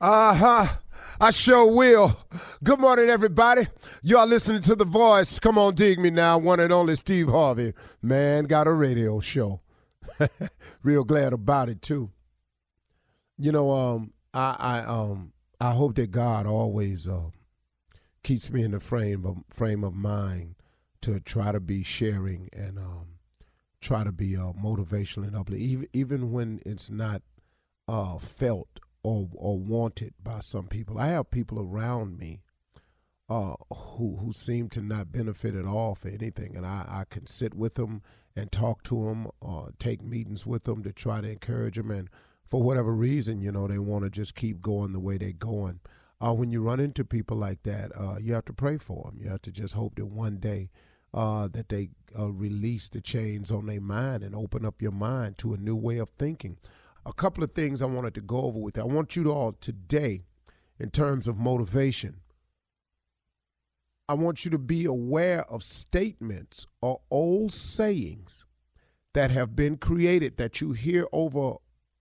uh huh. I sure will. Good morning, everybody. Are listening to The Voice. Come on, dig me now. One and only Steve Harvey. Man, got a radio show. Real glad about it, too. You know, um, I, I, um, I hope that God always uh, keeps me in the frame of, frame of mind to try to be sharing and um, try to be uh, motivational and uplifting, even, even when it's not uh, felt or or wanted by some people. I have people around me uh, who who seem to not benefit at all for anything, and I, I can sit with them and talk to them, or take meetings with them to try to encourage them, and for whatever reason, you know, they want to just keep going the way they're going. Uh, when you run into people like that, uh, you have to pray for them. You have to just hope that one day uh, that they uh, release the chains on their mind and open up your mind to a new way of thinking a couple of things I wanted to go over with you. I want you to all today, in terms of motivation, I want you to be aware of statements or old sayings that have been created that you hear over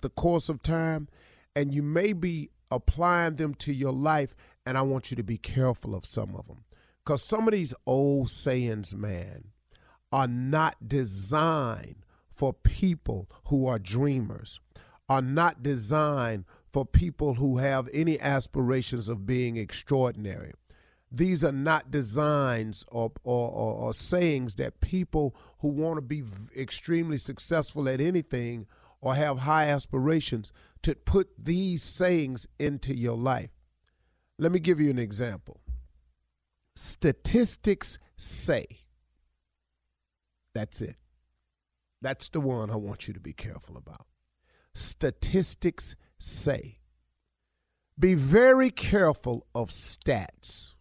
the course of time, and you may be applying them to your life, and I want you to be careful of some of them. Because some of these old sayings, man, are not designed for people who are dreamers are not designed for people who have any aspirations of being extraordinary. These are not designs or, or, or, or sayings that people who want to be extremely successful at anything or have high aspirations to put these sayings into your life. Let me give you an example. Statistics say. That's it. That's the one I want you to be careful about statistics say. Be very careful of stats.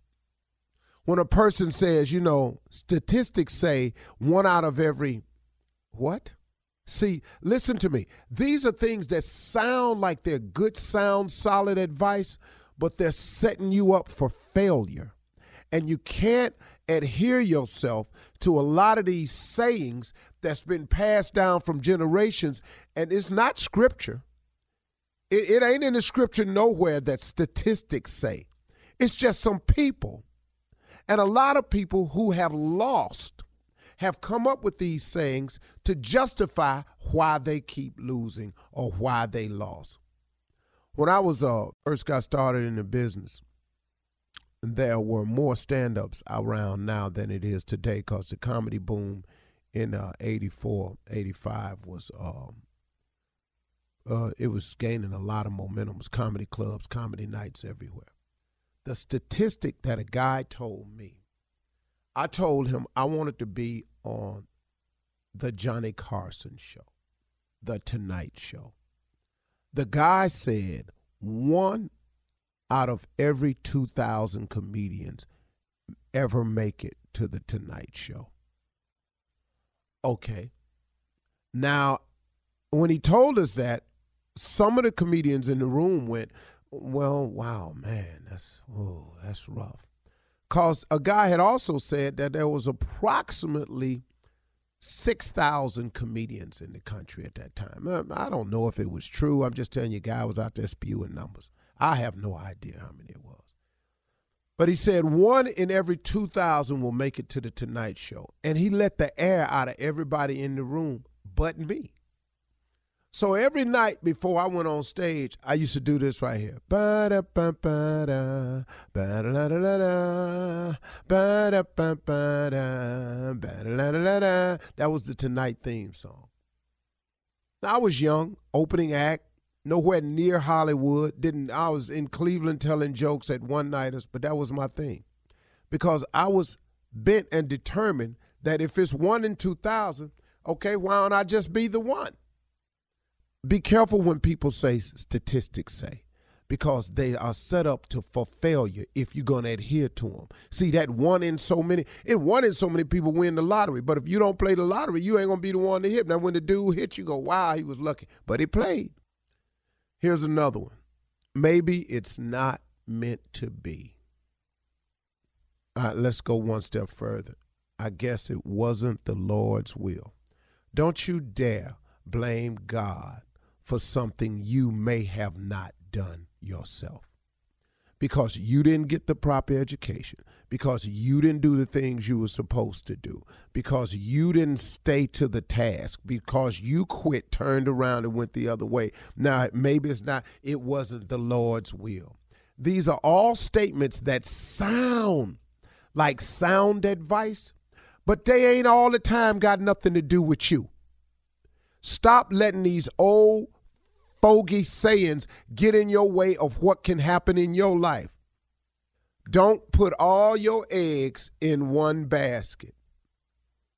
When a person says, you know, statistics say one out of every what? See, listen to me. These are things that sound like they're good, sound, solid advice, but they're setting you up for failure. And you can't adhere yourself to a lot of these sayings that's been passed down from generations, and it's not scripture. It, it ain't in the scripture nowhere that statistics say. It's just some people. And a lot of people who have lost have come up with these sayings to justify why they keep losing or why they lost. When I was uh, first got started in the business, there were more stand-ups around now than it is today because the comedy boom in uh, 84 85 was um, uh, it was gaining a lot of momentum. It was comedy clubs comedy nights everywhere. The statistic that a guy told me i told him i wanted to be on the johnny carson show the tonight show. The guy said one out of every 2,000 comedians ever make it to the Tonight Show. Okay. Now, when he told us that, some of the comedians in the room went, well, wow, man, that's oh, that's rough. Cause a guy had also said that there was approximately six thousand comedians in the country at that time. I don't know if it was true. I'm just telling you, guy was out there spewing numbers. I have no idea how many it was. But he said one in every 2,000 will make it to the Tonight Show. And he let the air out of everybody in the room but me. So every night before I went on stage, I used to do this right here. That was the Tonight theme song. I was young, opening act, nowhere near Hollywood. Didn't I was in Cleveland telling jokes at one nighters, but that was my thing. Because I was bent and determined that if it's one in two thousand, okay, why don't I just be the one? Be careful when people say statistics say, because they are set up to for failure if you're to adhere to them. See that one in so many, it one in so many people win the lottery. But if you don't play the lottery, you ain't gonna be the one to hit. Now when the dude hit you, go, wow, he was lucky, but he played. Here's another one. Maybe it's not meant to be. let's go one step further. I guess it wasn't the Lord's will. Don't you dare blame God for something you may have not done yourself because you didn't get the proper education, because you didn't do the things you were supposed to do, because you didn't stay to the task, because you quit, turned around, and went the other way. Now, maybe it's not, it wasn't the Lord's will. These are all statements that sound like sound advice, but they ain't all the time got nothing to do with you. Stop letting these old fogey sayings get in your way of what can happen in your life. Don't put all your eggs in one basket.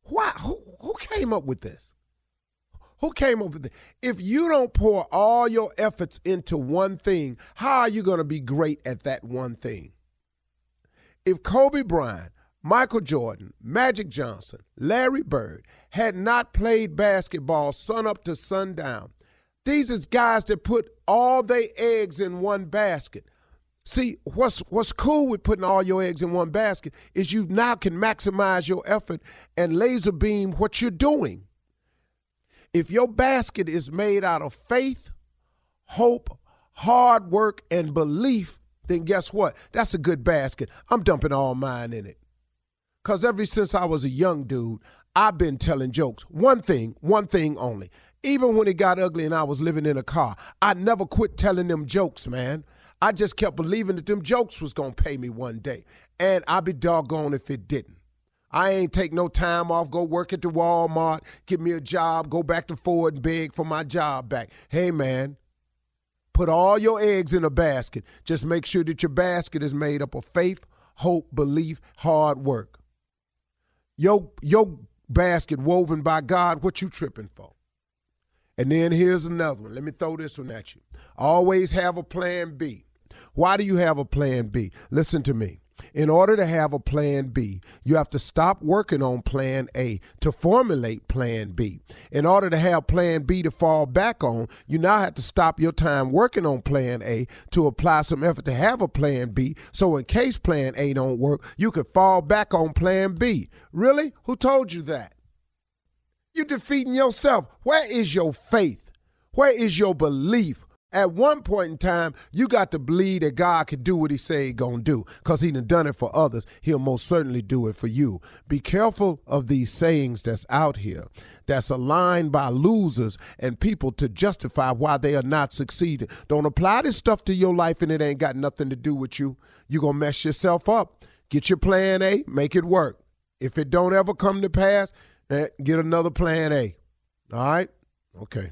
Why? Who, who came up with this? Who came up with this? If you don't pour all your efforts into one thing, how are you going to be great at that one thing? If Kobe Bryant, Michael Jordan, Magic Johnson, Larry Bird had not played basketball sun up to sundown, these is guys that put all their eggs in one basket. See, what's what's cool with putting all your eggs in one basket is you now can maximize your effort and laser beam what you're doing. If your basket is made out of faith, hope, hard work, and belief, then guess what? That's a good basket. I'm dumping all mine in it. Because ever since I was a young dude, I've been telling jokes. One thing, one thing only. Even when it got ugly and I was living in a car, I never quit telling them jokes, man. I just kept believing that them jokes was gonna pay me one day. And I'd be doggone if it didn't. I ain't take no time off, go work at the Walmart, get me a job, go back to Ford and beg for my job back. Hey man, put all your eggs in a basket. Just make sure that your basket is made up of faith, hope, belief, hard work. Your, your basket woven by God, what you tripping for? And then here's another one. Let me throw this one at you. Always have a plan B. Why do you have a plan B? Listen to me. In order to have a plan B, you have to stop working on plan A to formulate plan B. In order to have plan B to fall back on, you now have to stop your time working on plan A to apply some effort to have a plan B. So in case plan A don't work, you can fall back on plan B. Really? Who told you that? You defeating yourself. Where is your faith? Where is your belief? At one point in time, you got to believe that God can do what he say he gonna do. Because he done done it for others, he'll most certainly do it for you. Be careful of these sayings that's out here that's aligned by losers and people to justify why they are not succeeding. Don't apply this stuff to your life and it ain't got nothing to do with you. you gonna mess yourself up. Get your plan A, make it work. If it don't ever come to pass, Eh, get another plan A. All right? Okay.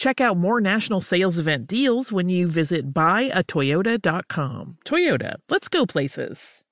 Check out more national sales event deals when you visit buyatoyota.com. Toyota, let's go places.